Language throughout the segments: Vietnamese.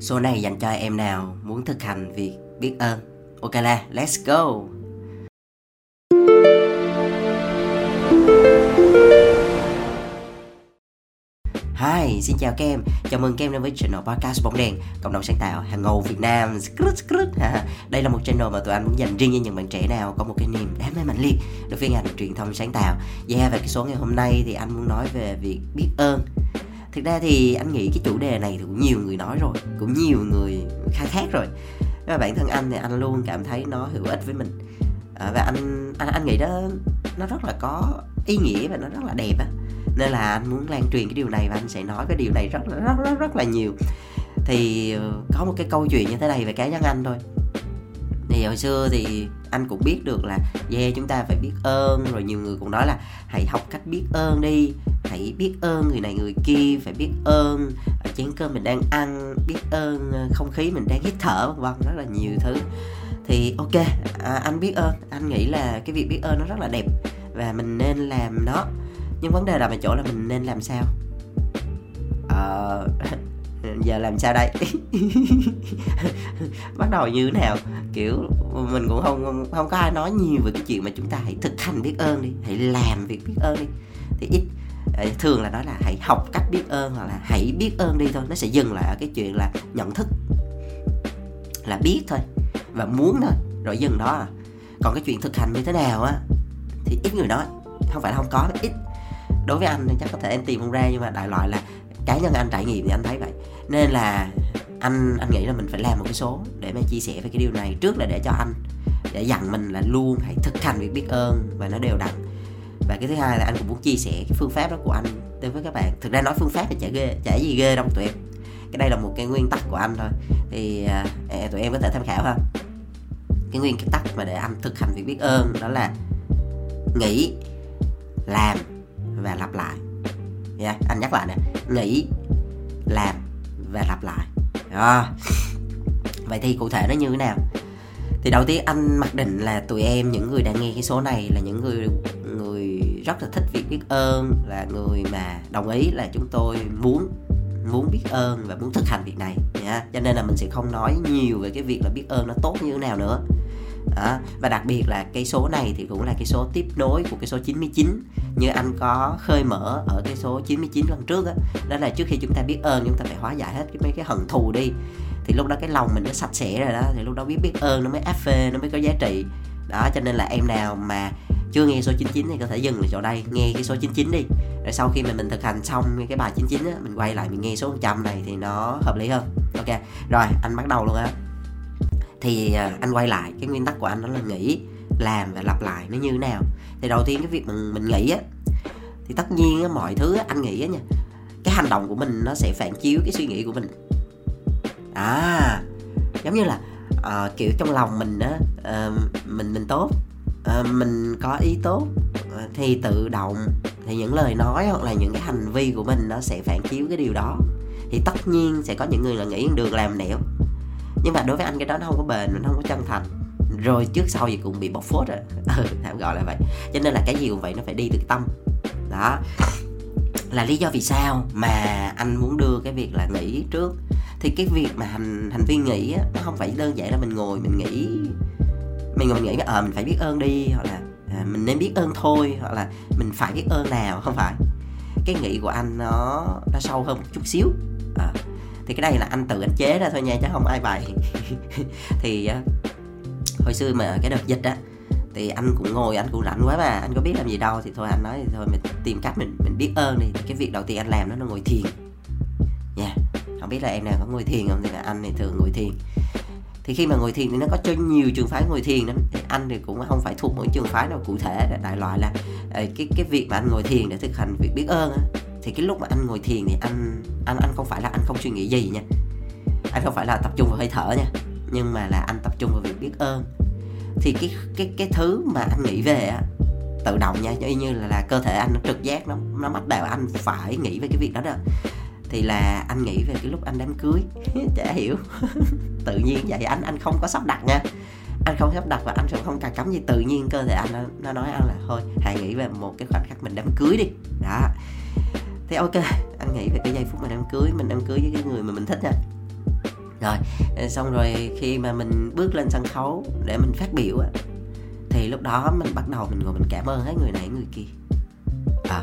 Số này dành cho em nào muốn thực hành việc biết ơn. Ok là, let's go! Hi, xin chào các em. Chào mừng các em đến với channel podcast bóng đèn, cộng đồng sáng tạo hàng ngầu Việt Nam. Đây là một channel mà tụi anh muốn dành riêng cho những bạn trẻ nào có một cái niềm đam mê mạnh liệt đối với ngành truyền thông sáng tạo. Yeah, và cái số ngày hôm nay thì anh muốn nói về việc biết ơn thực ra thì anh nghĩ cái chủ đề này thì cũng nhiều người nói rồi cũng nhiều người khai thác rồi. Và bản thân anh thì anh luôn cảm thấy nó hữu ích với mình. À, và anh anh anh nghĩ đó nó rất là có ý nghĩa và nó rất là đẹp á. Nên là anh muốn lan truyền cái điều này và anh sẽ nói cái điều này rất rất rất rất là nhiều. Thì ờ, có một cái câu chuyện như thế này về cá nhân anh thôi. Thì hồi xưa thì anh cũng biết được là yeah chúng ta phải biết ơn. Rồi nhiều người cũng nói là hãy học cách biết ơn đi. Hãy biết ơn người này người kia. Phải biết ơn chén cơm mình đang ăn. Biết ơn ờ, không khí mình đang hít thở. Vân vân rất là nhiều thứ. Thì ok à, anh biết ơn. Anh nghĩ là cái việc biết ơn nó rất là đẹp và mình nên làm nó. Nhưng vấn đề là ở chỗ là mình nên làm sao? Ờ giờ làm sao đây? Bắt đầu như thế nào? Kiểu, mình cũng không không có ai nói nhiều về cái chuyện mà chúng ta hãy thực hành biết ơn đi, hãy làm việc biết ơn đi. Thì ít ờ, thường là nói là hãy học cách biết ơn hoặc là hãy biết ơn đi thôi, nó sẽ dừng lại ở cái chuyện là nhận thức, là biết thôi và muốn thôi, rồi dừng đó à. Còn cái chuyện thực hành như thế nào á, thì ít người nói, không phải là không có, ít. Đối với anh thì chắc có thể em tìm không ra nhưng mà đại loại là cá nhân anh trải nghiệm thì anh thấy vậy nên là anh anh nghĩ là mình phải làm một cái số để mà chia sẻ về cái điều này. Trước là để cho anh để dặn mình là luôn hãy thực hành việc biết ơn và nó đều đặn. Và cái thứ hai là anh cũng muốn chia sẻ cái phương pháp đó của anh đối với các bạn. Thực ra nói phương pháp thì chả ghê chả gì ghê đâu tụi em. Cái đây là một cái nguyên tắc của anh thôi. Thì à, tụi em có thể tham khảo ha. Cái nguyên tắc mà để anh thực hành việc biết ơn đó là nghĩ làm và lặp lại. Yeah, anh nhắc lại nè. Nghĩ làm và lặp lại. Đó. vậy thì cụ thể nó như thế nào? Thì đầu tiên anh mặc định là tụi em, những người đang nghe cái số này là những người người rất là thích việc biết ơn, là người mà đồng ý là chúng tôi muốn muốn biết ơn và muốn thực hành việc này. Nha. Cho nên là mình sẽ không nói nhiều về cái việc là biết ơn nó tốt như thế nào nữa đó. và đặc biệt là cái số này thì cũng là cái số tiếp nối của cái số 99 như anh có khơi mở ở cái số 99 lần trước đó, đó là trước khi chúng ta biết ơn chúng ta phải hóa giải hết cái mấy cái hận thù đi. Thì lúc đó cái lòng mình nó sạch sẽ rồi đó thì lúc đó biết biết ơn nó mới áp phê nó mới có giá trị. Đó cho nên là em nào mà chưa nghe số 99 thì có thể dừng lại chỗ đây nghe cái số 99 đi. Rồi sau khi mà mình thực hành xong cái bài 99 á mình quay lại mình nghe số 100 này thì nó hợp lý hơn. Ok rồi anh bắt đầu luôn á thì à, anh quay lại cái nguyên tắc của anh đó là nghĩ làm và lặp lại nó như thế nào. Thì đầu tiên cái việc mình mình nghĩ á thì tất nhiên á, mọi thứ á, anh nghĩ á nha cái hành động của mình nó sẽ phản chiếu cái suy nghĩ của mình. À giống như là uh, kiểu trong lòng mình á uh, mình mình tốt uh, mình có ý tốt uh, thì tự động thì những lời nói hoặc là những cái hành vi của mình nó sẽ phản chiếu cái điều đó. Thì tất nhiên sẽ có những người là nghĩ đường làm nẻo nhưng mà đối với anh cái đó nó không có bền nó không có chân thành. Rồi trước sau gì cũng bị bóc phốt rồi. Ừ, tạm gọi là vậy. Cho nên là cái gì cũng vậy nó phải đi từ tâm. Đó. Là lý do vì sao mà anh muốn đưa cái việc là nghĩ trước? Thì cái việc mà hành hành vi nghĩ á, nó không phải đơn giản là mình ngồi mình nghĩ mình ngồi mình nghĩ ờ à, mình phải biết ơn đi hoặc là à, mình nên biết ơn thôi hoặc là mình phải biết ơn nào không phải. Cái nghĩ của anh nó nó sâu hơn một chút xíu. À, thì cái này là anh tự anh chế ra thôi nha, chứ không ai bày thì ờ, hồi xưa mà cái đợt dịch á, thì anh cũng ngồi, anh cũng rảnh quá mà, anh có biết làm gì đâu, thì thôi anh nói thì thôi, mình tìm cách mình mình biết ơn đi. Thì cái việc đầu tiên anh làm đó là ngồi thiền. Nha yeah. không biết là em nào có ngồi thiền không? Thì là anh thì thường ngồi thiền. Thì khi mà ngồi thiền thì nó có cho nhiều trường phái ngồi thiền lắm. Thì anh thì cũng không phải thuộc mỗi trường phái nào cụ thể đại loại là ờ, cái cái việc mà anh ngồi thiền để thực hành việc biết ơn á thì cái lúc mà anh ngồi thiền thì anh anh anh không phải là anh không suy nghĩ gì nha. Anh không phải là tập trung vào hơi thở nha nhưng mà là anh tập trung vào việc biết ơn. Thì cái cái cái thứ mà anh nghĩ về á tự động nha y như là, là cơ thể anh nó trực giác nó nó bắt đầu anh phải nghĩ về cái việc đó đó. Thì là anh nghĩ về cái lúc anh đám cưới. Chả hiểu. Tự nhiên vậy anh anh không có sắp đặt nha. Anh không sắp đặt và anh cũng không cài cắm gì. Tự nhiên cơ thể anh nó, nó nói anh là thôi hãy nghĩ về một cái khoảnh khắc mình đám cưới đi. Đó thế ok anh nghĩ về cái giây phút mà đám cưới mình đám cưới với cái người mà mình thích nha rồi ờ, xong rồi khi mà mình bước lên sân khấu để mình phát biểu á thì lúc đó mình bắt đầu mình ngồi mình cảm ơn hết người này người kia. À,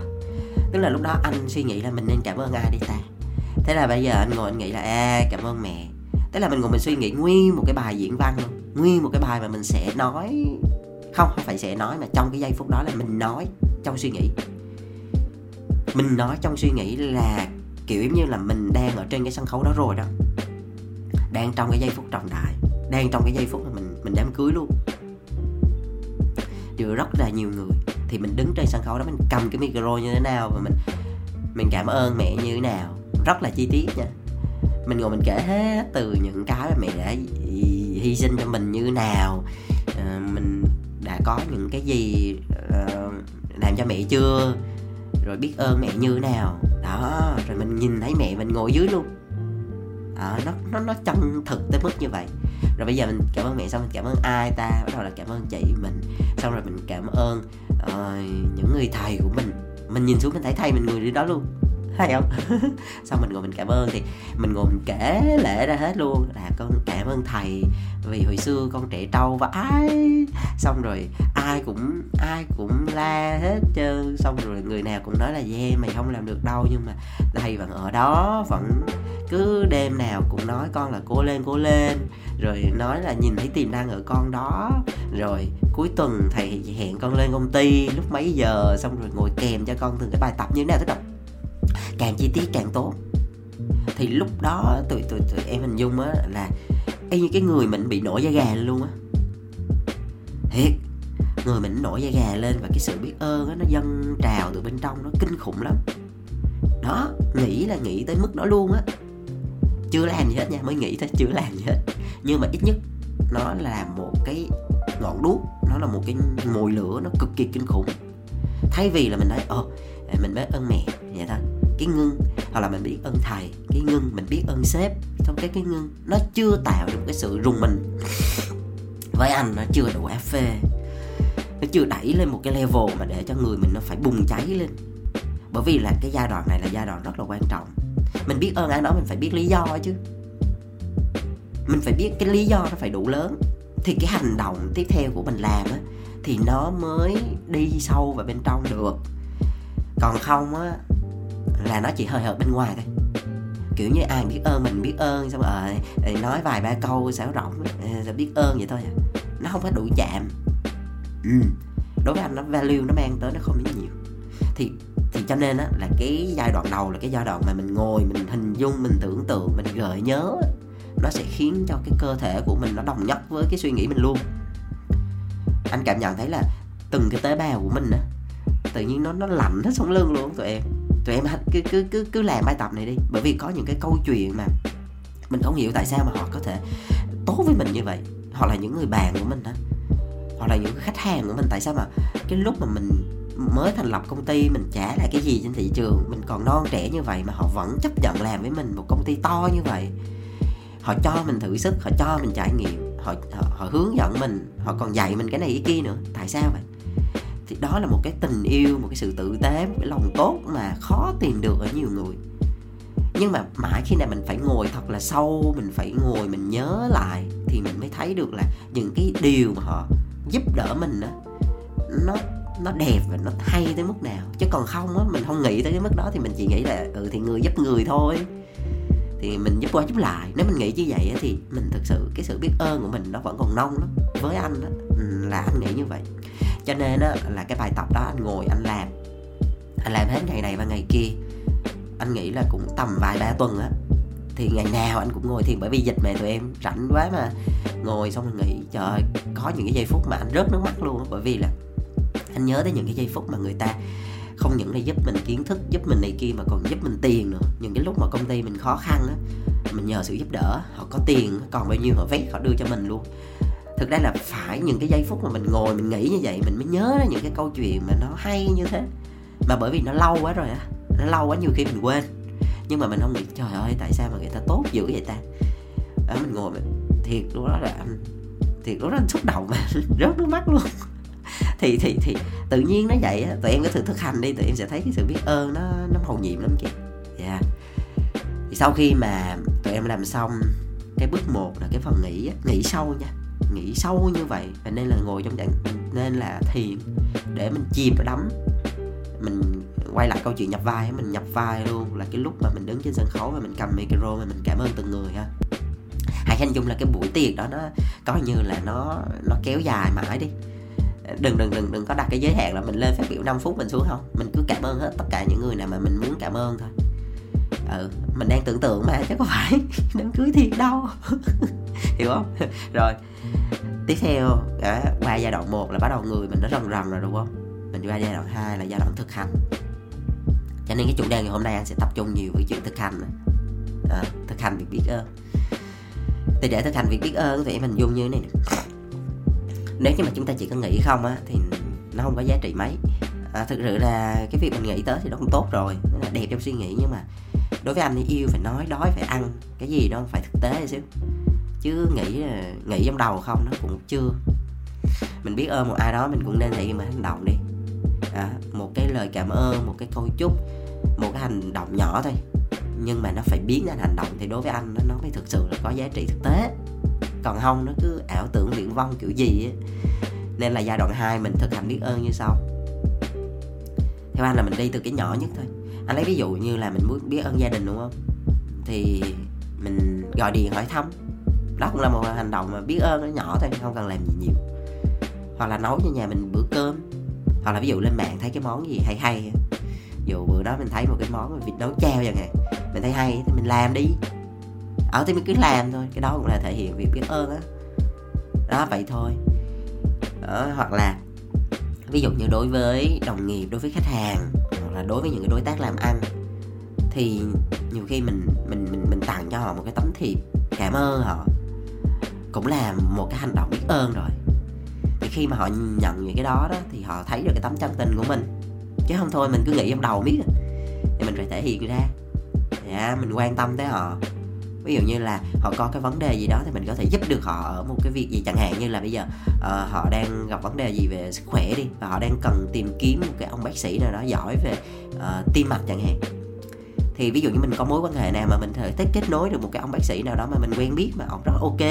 tức là lúc đó anh suy nghĩ là mình nên cảm ơn ai đi ta? Thế là bây giờ anh ngồi anh nghĩ là à cảm ơn mẹ. Tức là mình ngồi mình suy nghĩ nguyên một cái bài diễn văn luôn nguyên một cái bài mà mình sẽ nói không không phải sẽ nói mà trong cái giây phút đó là mình nói trong suy nghĩ mình nói trong suy nghĩ là kiểu như là mình đang ở trên cái sân khấu đó rồi đó. Đang trong cái giây phút trọng đại đang trong cái giây phút mà mình mình đám cưới luôn. Điều rất là nhiều người thì mình đứng trên sân khấu đó mình cầm cái micro như thế nào và mình mình cảm ơn mẹ như thế nào. Rất là chi tiết nha. Mình ngồi mình kể hết từ những cái mà mẹ đã hy sinh cho mình như thế nào. Ờ, mình đã có những cái gì uh, làm cho mẹ chưa? Rồi biết ơn mẹ như nào. Đó rồi mình nhìn thấy mẹ mình ngồi dưới luôn. À, nó nó nó chân thực tới mức như vậy. Rồi bây giờ mình cảm ơn mẹ xong mình cảm ơn ai ta? Bắt đầu là cảm ơn chị mình. Xong rồi mình cảm ơn uh, những người thầy của mình. Mình nhìn xuống mình thấy thầy mình người đi đó luôn hay không? Xong mình ngồi mình cảm ơn thì mình ngồi mình kể lễ ra hết luôn. Là con cảm ơn thầy, vì hồi xưa con trẻ trâu và ai? Xong rồi ai cũng ai cũng la hết trơn. Xong rồi người nào cũng nói là yeah mày không làm được đâu, nhưng mà thầy vẫn ở đó, vẫn cứ đêm nào cũng nói con là cố lên cố lên. Rồi nói là nhìn thấy tiềm năng ở con đó. Rồi cuối tuần thầy hẹn con lên công ty lúc mấy giờ, xong rồi ngồi kèm cho con từng cái bài tập như thế nào, tức là càng chi tiết càng tốt. Thì lúc đó tụi tụi tụi em hình dung á là y như cái người mình bị nổi da gà luôn á. Thiệt, người mình nổi da gà lên và cái sự biết ơn á nó dâng trào từ bên trong, nó kinh khủng lắm. Đó, nghĩ là nghĩ tới mức đó luôn á. Chưa làm gì hết nha, mới nghĩ tới chưa làm gì hết. Nhưng mà ít nhất, nó là một cái ngọn đuốc, nó là một cái mồi lửa, nó cực kỳ kinh khủng. Thay vì là mình nói ờ mình biết ơn mẹ. Vậy thôi cái ngưng, hoặc là mình biết ơn thầy, cái ngưng, mình biết ơn sếp. Trong cái cái ngưng, nó chưa tạo được cái sự rùng mình. Với anh, nó chưa đủ áp phê nó chưa đẩy lên một cái level mà để cho người mình nó phải bùng cháy lên. Bởi vì là cái giai đoạn này là giai đoạn rất là quan trọng. Mình biết ơn ai đó, mình phải biết lý do chứ. Mình phải biết cái lý do nó phải đủ lớn. Thì cái hành động tiếp theo của mình làm á, thì nó mới đi sâu vào bên trong được. Còn không á là nó chỉ hơi hợt bên ngoài thôi. Kiểu như ai biết ơn mình biết ơn, xong rồi ờ, nói vài ba câu xáo rỗng ờ, rồi biết ơn vậy thôi à. Nó không có đủ chạm. Ừ. đối với anh nó value nó mang tới nó không đến nhiều. Thì thì cho nên á, là cái giai đoạn đầu là cái giai đoạn mà mình ngồi, mình hình dung, mình tưởng tượng, mình gợi nhớ nó sẽ khiến cho cái cơ thể của mình nó đồng nhất với cái suy nghĩ mình luôn. Anh cảm nhận thấy là từng cái tế bào của mình á, tự nhiên nó nó lạnh hết sống lưng luôn tụi em tụi em cứ cứ cứ cứ làm bài tập này đi. Bởi vì có những cái câu chuyện mà mình không hiểu tại sao mà họ có thể tốt với mình như vậy. Hoặc là những người bạn của mình đó. Hoặc là những khách hàng của mình. Tại sao mà cái lúc mà mình mới thành lập công ty mình trả lại cái gì trên thị trường mình còn non trẻ như vậy mà họ vẫn chấp nhận làm với mình một công ty to như vậy? Họ cho mình thử sức họ cho mình trải nghiệm họ họ, họ hướng dẫn mình họ còn dạy mình cái này cái kia nữa. Tại sao vậy? Thì đó là một cái tình yêu một cái sự tử tế một cái lòng tốt mà khó tìm được ở nhiều người. Nhưng mà mãi khi nào mình phải ngồi thật là sâu mình phải ngồi mình nhớ lại thì mình mới thấy được là những cái điều mà họ giúp đỡ mình đó nó nó đẹp và nó hay tới mức nào. Chứ còn không á mình không nghĩ tới cái mức đó thì mình chỉ nghĩ là ừ thì người giúp người thôi. Thì mình giúp qua giúp lại. Nếu mình nghĩ như vậy á, thì mình thực sự cái sự biết ơn của mình nó vẫn còn nông lắm. Với anh đó, là anh nghĩ như vậy cho nên á, là cái bài tập đó anh ngồi anh làm. Anh làm hết ngày này và ngày kia. Anh nghĩ là cũng tầm vài ba tuần á. Thì ngày nào anh cũng ngồi thiền bởi vì dịch mẹ tụi em rảnh quá mà. Ngồi xong rồi nghĩ trời ơi có những cái giây phút mà anh rớt nước mắt luôn á. Bởi vì là anh nhớ tới những cái giây phút mà người ta không những là giúp mình kiến thức giúp mình này kia mà còn giúp mình tiền nữa. Những cái lúc mà công ty mình khó khăn á mình nhờ sự giúp đỡ họ có tiền còn bao nhiêu họ vét họ đưa cho mình luôn thực ra là phải những cái giây phút mà mình ngồi mình nghĩ như vậy mình mới nhớ ra những cái câu chuyện mà nó hay như thế. Mà bởi vì nó lâu quá rồi á nó lâu quá nhiều khi mình quên. Nhưng mà mình không nghĩ trời ơi tại sao mà người ta tốt dữ vậy ta? À, mình ngồi mình thiệt lúc đó là anh thiệt lúc đó anh xúc động mà rớt nước mắt luôn. Thì thì thì tự nhiên nó vậy á tụi em cứ thử thực hành đi tụi em sẽ thấy cái sự biết ơn nó nó màu nhiệm lắm kìa. Dạ. Yeah. thì sau khi mà tụi em làm xong cái bước một là cái phần nghĩ nghĩ sâu nha nghĩ sâu như vậy và nên là ngồi trong trạng, nên là thiền để mình chìm và đắm. Mình quay lại câu chuyện nhập vai mình nhập vai luôn là cái lúc mà mình đứng trên sân khấu và mình cầm micro và mình cảm ơn từng người ha. Hãy hình dung là cái buổi tiệc đó nó coi như là nó nó kéo dài mãi đi. Đừng đừng đừng đừng có đặt cái giới hạn là mình lên phát biểu 5 phút mình xuống không. Mình cứ cảm ơn hết tất cả những người nào mà mình muốn cảm ơn thôi. Ừ mình đang tưởng tượng mà, chứ có phải đám cưới thiệt đâu. hiểu không? Rồi. Tiếp theo đã qua giai đoạn 1 là bắt đầu người mình nó rần rần rồi đúng không? Mình qua giai đoạn 2 là giai đoạn thực hành. Cho nên cái chủ đề ngày hôm nay anh sẽ tập trung nhiều với chuyện thực hành à, thực hành việc biết ơn. Thì để thực hành việc biết ơn thì mình dùng như thế này nếu như mà chúng ta chỉ có nghĩ không á thì nó không có giá trị mấy. À, thực sự là cái việc mình nghĩ tới thì nó cũng tốt rồi nó là đẹp trong suy nghĩ nhưng mà đối với anh thì yêu phải nói đói phải ăn cái gì đó phải thực tế xíu chứ nghĩ ờ, nghĩ trong đầu không nó cũng chưa. Mình biết ơn một ai đó mình cũng nên thể hiện bằng hành động đi. À, một cái lời cảm ơn một cái câu chúc một cái hành động nhỏ thôi. Nhưng mà nó phải biến thành hành động thì đối với anh nó nó mới thực sự là có giá trị thực tế. Còn không nó cứ ảo tưởng viễn vông kiểu gì ấy. nên là giai đoạn 2 mình thực hành biết ơn như sau. Theo anh là mình đi từ cái nhỏ nhất thôi. Anh lấy ví dụ như là mình muốn biết ơn gia đình đúng không? Thì mình gọi điện hỏi thăm đó cũng là một hành động mà biết ơn nó nhỏ thôi không cần làm gì nhiều. Hoặc là nấu cho nhà mình bữa cơm. Hoặc là ví dụ lên mạng thấy cái món gì hay hay dù bữa đó mình thấy một cái món vịt nấu treo chẳng hạn. Mình thấy hay thì mình làm đi. Ở thì mình cứ làm thôi cái đó cũng là thể hiện việc biết ơn á. Đó. đó vậy thôi. Đó, hoặc là ví dụ như đối với đồng nghiệp đối với khách hàng hoặc là đối với những cái đối tác làm ăn thì nhiều khi mình mình mình mình tặng cho họ một cái tấm thiệp cảm ơn họ cũng là một cái hành động biết ơn rồi. Thì khi mà họ nhận những cái đó đó thì họ thấy được cái tấm chân tình của mình. Chứ không thôi mình cứ nghĩ trong đầu biết à. thì mình phải thể hiện ra. Dạ mình quan tâm tới họ. Ví dụ như là họ có cái vấn đề gì đó thì mình có thể giúp được họ ở một cái việc gì chẳng hạn như là bây giờ uh, họ đang gặp vấn đề gì về sức khỏe đi và họ đang cần tìm kiếm một cái ông bác sĩ nào đó giỏi về uh, tim mạch chẳng hạn. Thì ví dụ như mình có mối quan hệ nào mà mình thể kết nối được một cái ông bác sĩ nào đó mà mình quen biết mà ông rất ok?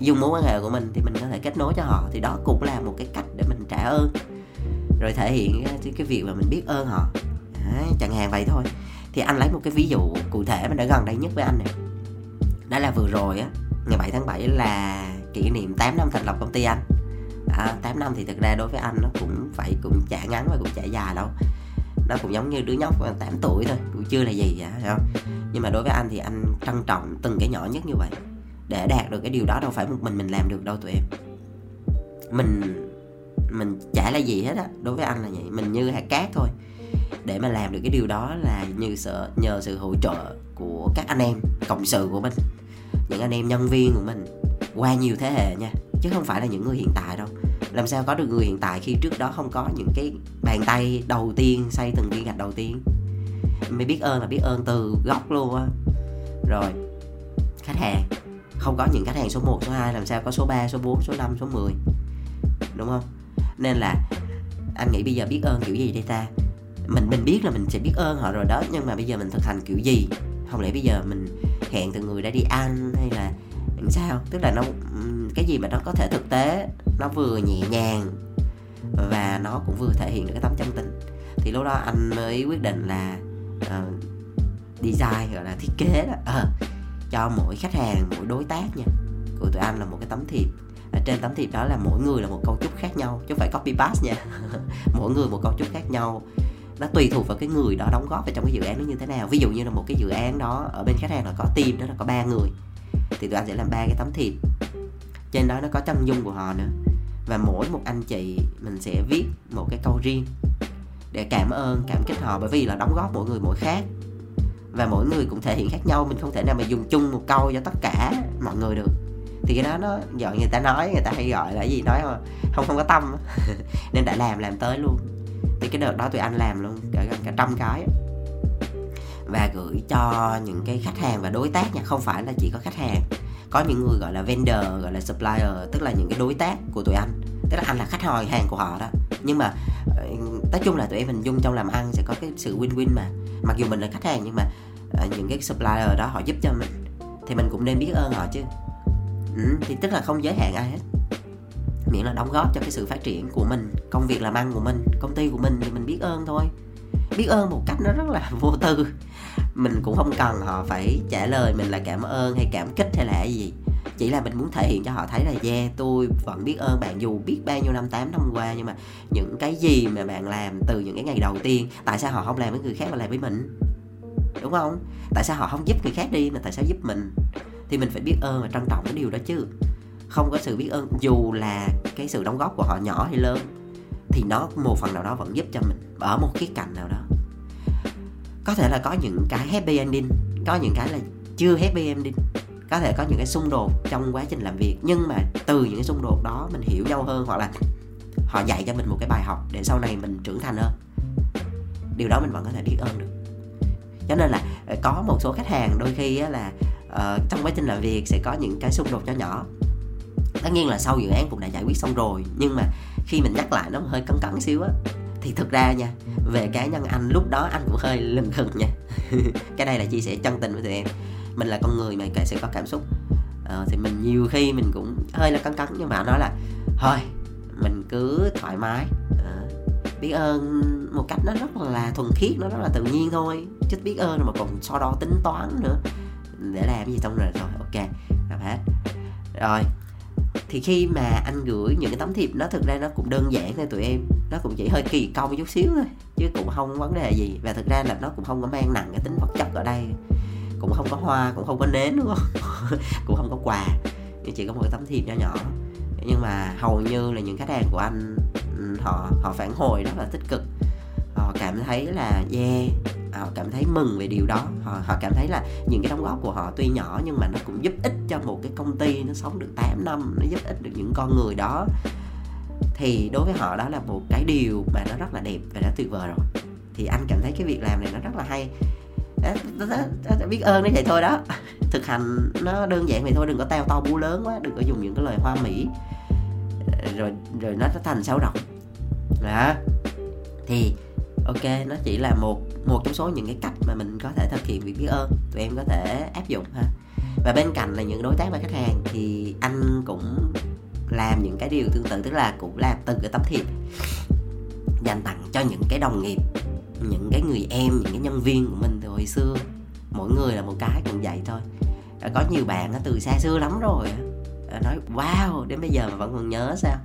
Dùng mối quan hệ của mình thì mình có thể kết nối cho họ. Thì đó cũng là một cái cách để mình trả ơn. Rồi thể hiện cái việc mà mình biết ơn họ. Đấy, chẳng hạn vậy thôi. Thì anh lấy một cái ví dụ cụ thể mà đã gần đây nhất với anh này đó là vừa rồi á ngày 7 tháng 7 là kỷ niệm 8 năm thành lập công ty anh. À, 8 năm thì thực ra đối với anh nó cũng phải cũng chả ngắn và cũng chả dài đâu. Nó cũng giống như đứa nhóc 8 tuổi thôi cũng chưa là gì vậy không? Nhưng mà đối với anh thì anh trân trọng từng cái nhỏ nhất như vậy để đạt được cái điều đó đâu phải một mình mình làm được đâu tụi em. Mình mình chả là gì hết á, đối với anh là vậy. Mình như hạt cát thôi. Để mà làm được cái điều đó là như sợ, nhờ sự hỗ trợ của các anh em, cộng sự của mình. Những anh em nhân viên của mình, qua nhiều thế hệ nha. Chứ không phải là những người hiện tại đâu. Làm sao có được người hiện tại khi trước đó không có những cái bàn tay đầu tiên, xây từng viên gạch đầu tiên? Mới biết ơn là biết ơn từ gốc luôn á. Rồi, khách hàng không có những khách hàng số 1, số 2 làm sao có số 3, số 4, số 5, số 10 đúng không? Nên là anh nghĩ bây giờ biết ơn kiểu gì đây ta? Mình mình biết là mình sẽ biết ơn họ rồi đó nhưng mà bây giờ mình thực hành kiểu gì? Không lẽ bây giờ mình hẹn từng người đã đi ăn hay là sao? Tức là nó cái gì mà nó có thể thực tế nó vừa nhẹ nhàng và nó cũng vừa thể hiện được cái tấm chân tình. Thì lúc đó anh mới quyết định là uh, design gọi là thiết kế đó. Uh, cho mỗi khách hàng, mỗi đối tác nha, của tụi anh là một cái tấm thiệp. Ở trên tấm thiệp đó là mỗi người là một câu chúc khác nhau, chứ không phải copy paste nha. Mỗi người một câu chúc khác nhau. Nó tùy thuộc vào cái người đó đóng góp vào trong cái dự án nó như thế nào. Ví dụ như là một cái dự án đó, ở bên khách hàng là có team, đó là có ba người, thì tụi anh sẽ làm ba cái tấm thiệp. Trên đó nó có chân dung của họ nữa. Và mỗi một anh chị, mình sẽ viết một cái câu riêng để cảm ơn, cảm kích họ bởi vì là đóng góp mỗi người mỗi khác và mỗi người cũng thể hiện khác nhau, mình không thể nào mà dùng chung một câu cho tất cả mọi người được. Thì cái đó nó gọi người ta nói, người ta hay gọi là gì, nói mà không không có tâm nên đã làm làm tới luôn. Thì cái đợt đó tụi anh làm luôn cả gần cả trăm cái và gửi cho những cái khách hàng và đối tác nha, không phải là chỉ có khách hàng. Có những người gọi là vendor, gọi là supplier, tức là những cái đối tác của tụi anh. Tức là anh là khách hàng hàng của họ đó nhưng mà ờ, nói chung là tụi em hình dung trong làm ăn sẽ có cái sự win win mà. Mặc dù mình là khách hàng nhưng mà ờ, những cái supplier đó họ giúp cho mình thì mình cũng nên biết ơn họ chứ. Ừ, thì tức là không giới hạn ai hết. Miễn là đóng góp cho cái sự phát triển của mình công việc làm ăn của mình công ty của mình thì mình biết ơn thôi. Biết ơn một cách nó rất là vô tư mình cũng không cần họ phải trả lời mình là cảm ơn hay cảm kích hay là gì. Chỉ là mình muốn thể hiện cho họ thấy là, yeah, tôi vẫn biết ơn bạn dù biết bao nhiêu năm, tám năm qua, nhưng mà những cái gì mà bạn làm từ những cái ngày đầu tiên, tại sao họ không làm với người khác mà làm với mình? Đúng không? Tại sao họ không giúp người khác đi mà tại sao giúp mình? Thì mình phải biết ơn và trân trọng cái điều đó chứ. Không có sự biết ơn, dù là cái sự đóng góp của họ nhỏ hay lớn, thì nó một phần nào đó vẫn giúp cho mình ở một cái cạnh nào đó có thể là có những cái happy ending có những cái là chưa happy ending. Có thể có những cái xung đột trong quá trình làm việc nhưng mà từ những cái xung đột đó mình hiểu nhau hơn hoặc là họ dạy cho mình một cái bài học để sau này mình trưởng thành hơn. Điều đó mình vẫn có thể biết ơn được. Cho nên là ờ, có một số khách hàng đôi khi là uh, trong quá trình làm việc sẽ có những cái xung đột cho nhỏ. Tất nhiên là sau dự án cũng đã giải quyết xong rồi nhưng mà khi mình nhắc lại nó hơi cấn cấn xíu á thì thực ra nha về cá nhân anh lúc đó anh cũng hơi lừng khừng nha. Cái đây là chia sẻ chân tình với tụi em. Mình là con người mà sẽ có cảm xúc. Ờ, thì mình nhiều khi mình cũng hơi là cắn cắn nhưng mà nói là thôi mình cứ thoải mái. Ờ, biết ơn một cách nó rất là thuần khiết nó rất là tự nhiên thôi. Chứ biết ơn mà còn so đo tính toán nữa. Để làm gì xong rồi rồi ok làm hết. Rồi thì khi mà anh gửi những cái tấm thiệp nó thực ra nó cũng đơn giản thôi tụi em nó cũng chỉ hơi kỳ công chút xíu thôi, chứ cũng không vấn đề gì. Và thực ra là nó cũng không có mang nặng cái tính vật chất ở đây. Cũng không có hoa, cũng không có nến, đúng không? Cũng không có quà, chỉ có một cái tấm thiệp nhỏ nhỏ. Nhưng mà hầu như là những khách hàng của anh họ họ phản hồi rất là tích cực. Họ cảm thấy là, yeah, họ cảm thấy mừng về điều đó. Họ họ cảm thấy là những cái đóng góp của họ tuy nhỏ nhưng mà nó cũng giúp ích cho một cái công ty nó sống được 8 năm, nó giúp ích được những con người đó thì đối với họ đó là một cái điều mà nó rất là đẹp và nó tuyệt vời rồi. Thì anh cảm thấy cái việc làm này nó rất là hay. Đó, đó, đó, biết ơn đấy vậy thôi đó. Thực hành nó đơn giản vậy thôi đừng có teo to bú lớn quá đừng có dùng những cái lời hoa mỹ. Ờ, rồi rồi nó thành sâu rộng đó. Thì ok nó chỉ là một một trong số những cái cách mà mình có thể thực hiện việc biết ơn. Tụi em có thể áp dụng ha. Và bên cạnh là những đối tác và khách hàng thì anh cũng làm những cái điều tương tự tức là cũng làm từng cái tấm thiệp dành tặng cho những cái đồng nghiệp những cái người em những cái nhân viên của mình từ hồi xưa. Mỗi người là một cái cũng vậy thôi. Có nhiều bạn từ xa xưa lắm rồi nói wow đến bây giờ mà vẫn còn nhớ sao?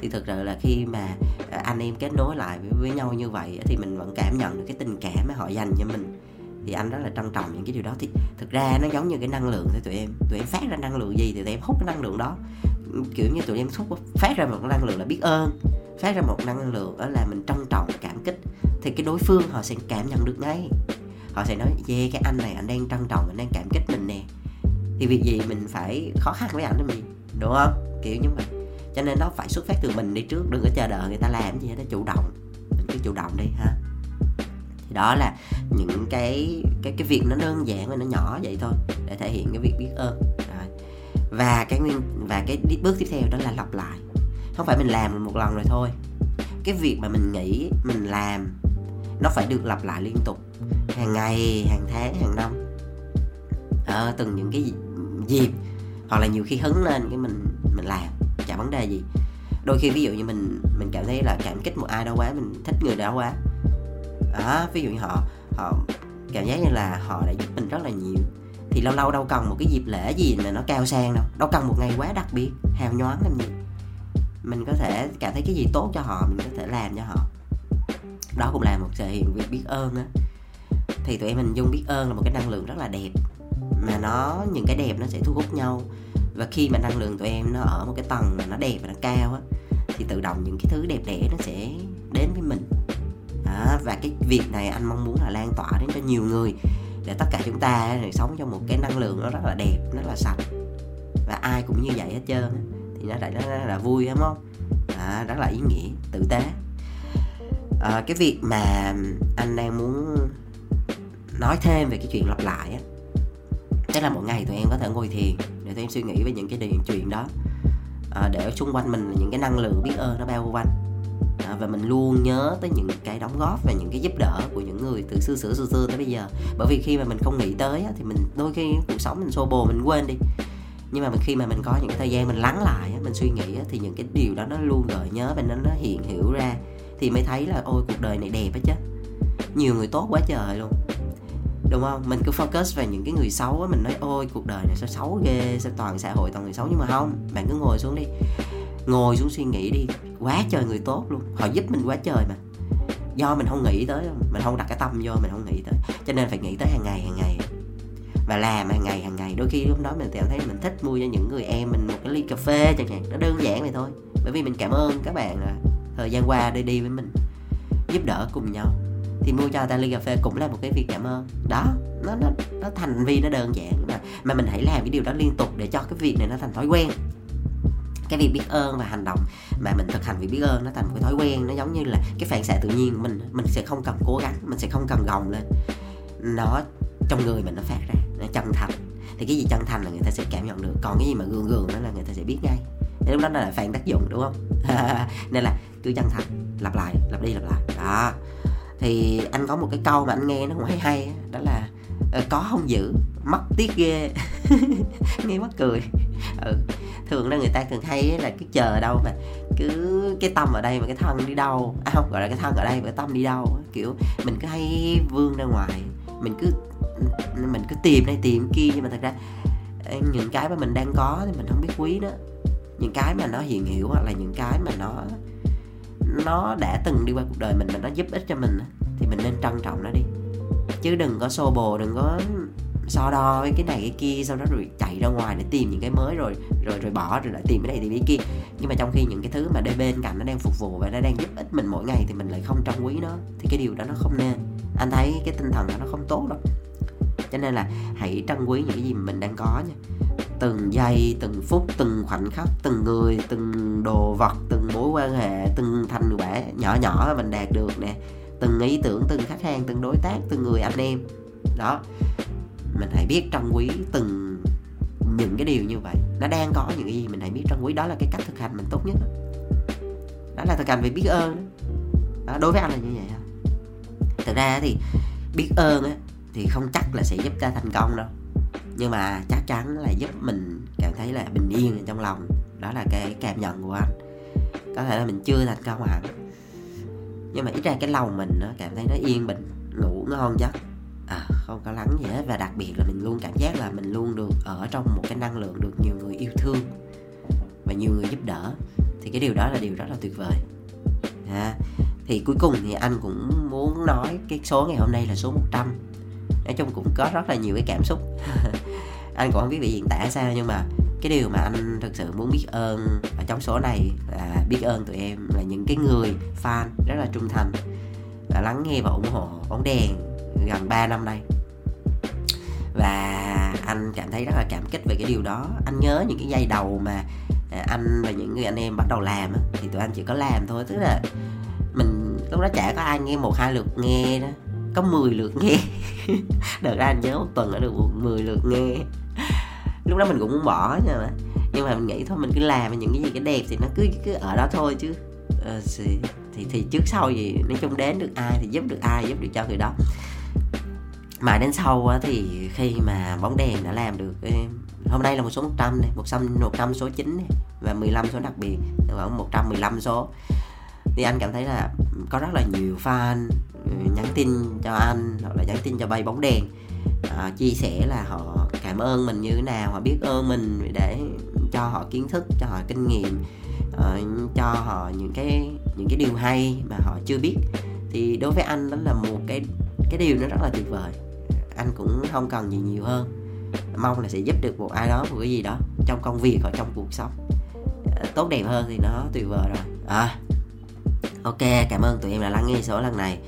Thì thực sự là khi mà à, anh em kết nối lại với, với nhau như vậy thì mình vẫn cảm nhận được cái tình cảm mà họ dành cho mình thì anh rất là trân trọng những cái điều đó. Thì thực ra nó giống như cái năng lượng thì tụi em. Tụi em phát ra năng lượng gì thì tụi em hút cái năng lượng đó. Kiểu như tụi em hút phát ra một năng lượng là biết ơn. Phát ra một năng lượng đó là mình trân trọng, cảm kích. Thì cái đối phương họ sẽ cảm nhận được ngay. Họ sẽ nói yeah cái anh này anh đang trân trọng, anh đang cảm kích mình nè. Thì việc gì mình phải khó khăn với anh đó mình đúng không? Kiểu như vậy. Cho nên nó phải xuất phát từ mình đi trước, đừng có chờ đợi người ta làm gì hết chủ động. Mình cứ chủ động đi, ha thì đó là những cái cái cái việc nó đơn giản và nó nhỏ vậy thôi, để thể hiện cái việc biết ơn. Rồi. và cái nguyên, và cái bước tiếp theo đó là lặp lại. Không phải mình làm một lần rồi thôi. Cái việc mà mình nghĩ, mình làm, nó phải được lặp lại liên tục, hàng ngày, hàng tháng, hàng năm. Ở từng những cái dịp, hoặc là nhiều khi hứng lên cái mình mình làm, chả vấn đề gì. Đôi khi ví dụ như mình mình cảm thấy là cảm kích một ai đó quá, mình thích người đó quá đó, ví dụ như họ họ cảm giác như là họ đã giúp mình rất là nhiều. Thì lâu lâu đâu cần một cái dịp lễ gì mà nó cao sang đâu. Đâu cần một ngày quá đặc biệt, hào nhoáng làm gì mình có thể cảm thấy cái gì tốt cho họ, mình có thể làm cho họ. Đó cũng là một thể hiện việc biết ơn á. Thì tụi em mình dung biết ơn là một cái năng lượng rất là đẹp. Mà nó, những cái đẹp nó sẽ thu hút nhau. Và khi mà năng lượng tụi em nó ở một cái tầng mà nó đẹp và nó cao á, thì tự động những cái thứ đẹp đẽ nó sẽ đến với mình à, và cái việc này anh mong muốn là lan tỏa đến cho nhiều người để tất cả chúng ta sống trong một cái năng lượng nó rất là đẹp nó là sạch. Và ai cũng như vậy hết trơn thì nó lại nó rất là vui đúng không? À, rất là ý nghĩa tử tế. À, cái việc mà anh đang muốn nói thêm về cái chuyện lặp lại á tức là một ngày tụi em có thể ngồi thiền để tụi em suy nghĩ về những cái điều chuyện đó. À, để xung quanh mình là những cái năng lượng biết ơn nó bao quanh à, và mình luôn nhớ tới những cái đóng góp và những cái giúp đỡ của những người từ xưa xưa xưa xưa tới bây giờ. Bởi vì khi mà mình không nghĩ tới thì mình đôi khi cuộc sống mình xô bồ mình quên đi. Nhưng mà khi mà mình có những cái thời gian mình lắng lại mình suy nghĩ thì những cái điều đó nó luôn gợi nhớ và nó nó hiện hiểu ra. Thì mới thấy là ôi cuộc đời này đẹp á chứ. Nhiều người tốt quá trời luôn. Đúng không? Mình cứ focus về những cái người xấu á mình nói ôi cuộc đời này sao xấu ghê sao toàn xã hội toàn người xấu. Nhưng mà không bạn cứ ngồi xuống đi. Ngồi xuống suy nghĩ đi quá trời người tốt luôn. Họ giúp mình quá trời mà. Do mình không nghĩ tới, mình không đặt cái tâm vô, mình không nghĩ tới. Cho nên phải nghĩ tới hàng ngày hàng ngày. Và làm hàng ngày hàng ngày. Đôi khi lúc đó mình cảm thấy mình thích mua cho những người em mình một cái ly cà phê chẳng hạn. Nó đơn giản vậy thôi. Bởi vì mình cảm ơn các bạn là thời gian qua đi đi với mình. Giúp đỡ cùng nhau. Thì mua cho ta ly cà phê cũng là một cái việc cảm ơn. Đó, nó nó nó thành vi nó đơn giản. Mà mà mình hãy làm cái điều đó liên tục để cho cái việc này nó thành thói quen cái việc biết ơn và hành động mà mình thực hành việc biết ơn nó thành một cái thói quen, nó giống như là cái phản xạ tự nhiên của mình mình sẽ không cần cố gắng, mình sẽ không cần gồng lên. Nó trong người mình nó phát ra, nó chân thành. Thì cái gì chân thành là người ta sẽ cảm nhận được, còn cái gì mà gường gường đó là người ta sẽ biết ngay. Lúc đó là phản tác dụng, đúng không? Nên là cứ chân thành, lặp lại, lặp đi lặp lại. Đó. Thì anh có một cái câu mà anh nghe nó cũng hay hay đó là ờ, có không giữ mất tiếc ghê. Nghe mắc cười. Ừ thường là người ta thường hay là cứ chờ ở đâu mà cứ cái tâm ở đây mà cái thân đi đâu à không, gọi là cái thân ở đây mà cái tâm đi đâu kiểu mình cứ hay vươn ra ngoài, mình cứ mình cứ tìm đây tìm kia nhưng mà thật ra à, những cái mà mình đang có thì mình không biết quý đó những cái mà nó hiện hữu hoặc là những cái mà nó nó đã từng đi qua cuộc đời mình mà nó giúp ích cho mình thì mình nên trân trọng nó đi. Chứ đừng có xô bồ, đừng có so đo với cái này cái kia, sau đó rồi chạy ra ngoài để tìm những cái mới rồi rồi rồi bỏ, rồi lại tìm cái này, tìm cái kia. Nhưng mà trong khi những cái thứ mà đây bên cạnh nó đang phục vụ và nó đang giúp ích mình mỗi ngày thì mình lại không trân quý nó, thì cái điều đó nó không nên. Anh thấy cái tinh thần đó nó không tốt đâu. Cho nên là hãy trân quý những cái gì mà mình đang có nha. Từng giây, từng phút, từng khoảnh khắc, từng người, từng đồ vật, từng mối quan hệ, từng thành quả nhỏ nhỏ mà mình đạt được nè. Từng ý tưởng, từng khách hàng, từng đối tác, từng người anh em. Đó mình hãy biết trân quý từng những cái điều như vậy. Nó đang có những cái gì mình hãy biết trân quý. Đó là cái cách thực hành mình tốt nhất. Đó, đó là thực hành về biết ơn. Đó. đối với anh là như vậy thực ra thì biết ơn á thì không chắc là sẽ giúp ta thành công đâu. Nhưng mà chắc chắn là giúp mình cảm thấy là bình yên trong lòng. Đó là cái cảm nhận của anh. Có thể là mình chưa thành công hẳn. Nhưng mà ít ra cái lòng mình nó cảm thấy nó yên bình ngủ ngon giấc không có lắng gì hết. Và đặc biệt là mình luôn cảm giác là mình luôn được ở trong một cái năng lượng được nhiều người yêu thương và nhiều người giúp đỡ. Thì cái điều đó là điều rất là tuyệt vời. À, thì cuối cùng thì anh cũng muốn nói cái số ngày hôm nay là số 100 nói chung cũng có rất là nhiều cái cảm xúc. Anh cũng không biết bị diễn tả sao nhưng mà cái điều mà anh thực sự muốn biết ơn ở trong số này là biết ơn tụi em là những cái người fan rất là trung thành và lắng nghe và ủng hộ bóng đèn gần 3 năm nay. Và anh cảm thấy rất là cảm kích về cái điều đó. Anh nhớ những cái giây đầu mà à, anh và những người anh em bắt đầu làm thì tụi anh chỉ có làm thôi. Tức là mình lúc đó chả có ai nghe một hai lượt nghe đó có 10 lượt nghe. Đợt ra anh nhớ một tuần đã được 10 lượt nghe. Lúc đó mình cũng muốn bỏ nhưng mà. Nhưng mà mình nghĩ thôi mình cứ làm những cái gì cái đẹp thì nó cứ cứ ở đó thôi chứ. Ờ, thì, thì thì trước sau gì nói chung đến được ai thì giúp được ai giúp được cho người đó mà đến sau thì khi mà bóng đèn đã làm được hôm nay là một số 100 này, một trăm một trăm số 9 này, và 15 số đặc biệt khoảng 115 số. Thì anh cảm thấy là có rất là nhiều fan ừ, nhắn tin cho anh hoặc là nhắn tin cho bay bóng đèn à, chia sẻ là họ cảm ơn mình như thế nào họ biết ơn mình để cho họ kiến thức cho họ kinh nghiệm uh, cho họ những cái những cái điều hay mà họ chưa biết. Thì đối với anh đó là một cái cái điều nó rất là tuyệt vời anh cũng không cần gì nhiều hơn. Mong là sẽ giúp được một ai đó một cái gì đó trong công việc hoặc trong cuộc sống. Ờ, tốt đẹp hơn thì nó tuyệt vời rồi. À, ok cảm ơn tụi em đã lắng nghe số lần này.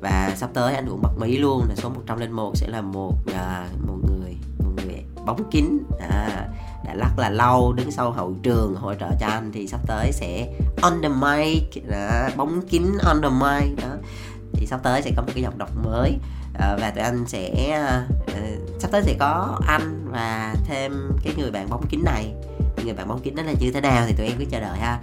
Và sắp tới anh cũng bật mí luôn là số 101 sẽ là một à, một người một người bóng kín. À, đã lắc là lâu đứng sau hậu trường hỗ trợ cho anh thì sắp tới sẽ on the mic đó, bóng kín on the mic đó. Thì sắp tới sẽ có một cái dòng đọc mới. Ờ, và tụi anh sẽ ờ, ờ, sắp tới sẽ có anh và thêm cái người bạn bóng kính này. Người bạn bóng kính đó là như thế nào thì tụi em cứ chờ đợi ha.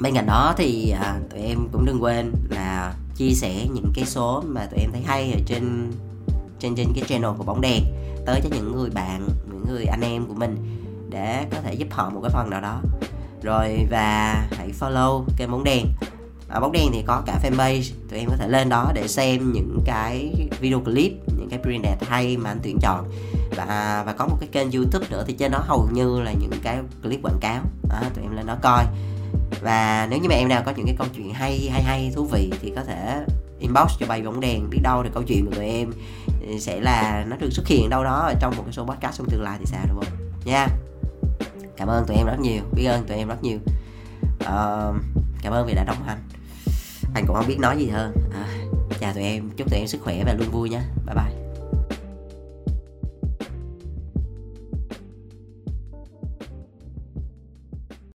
Bên cạnh đó thì à, tụi em cũng đừng quên là chia sẻ những cái số mà tụi em thấy hay ở trên trên trên cái channel của bóng đèn tới cho những người bạn những người anh em của mình để có thể giúp họ một cái phần nào đó. Rồi và hãy follow kênh bóng đèn ở bóng đèn thì có cả fanpage tụi em có thể lên đó để xem những cái video clip những cái print đẹp hay mà anh tuyển chọn. Và và có một cái kênh youtube nữa thì trên đó hầu như là những cái clip quảng cáo. Đó, tụi em lên đó coi. Và nếu như mà em nào có những cái câu chuyện hay hay hay thú vị thì có thể inbox cho bay bóng đèn biết đâu thì câu chuyện của tụi em sẽ là nó được xuất hiện đâu đó ở trong một cái số podcast trong tương lai thì sao đúng không? Nha. Cảm ơn tụi em rất nhiều biết ơn tụi em rất nhiều. Uh, cảm ơn vì đã đồng hành anh cũng không biết nói gì hơn. À, chào tụi em chúc tụi em sức khỏe và luôn vui nhé. Bye bye.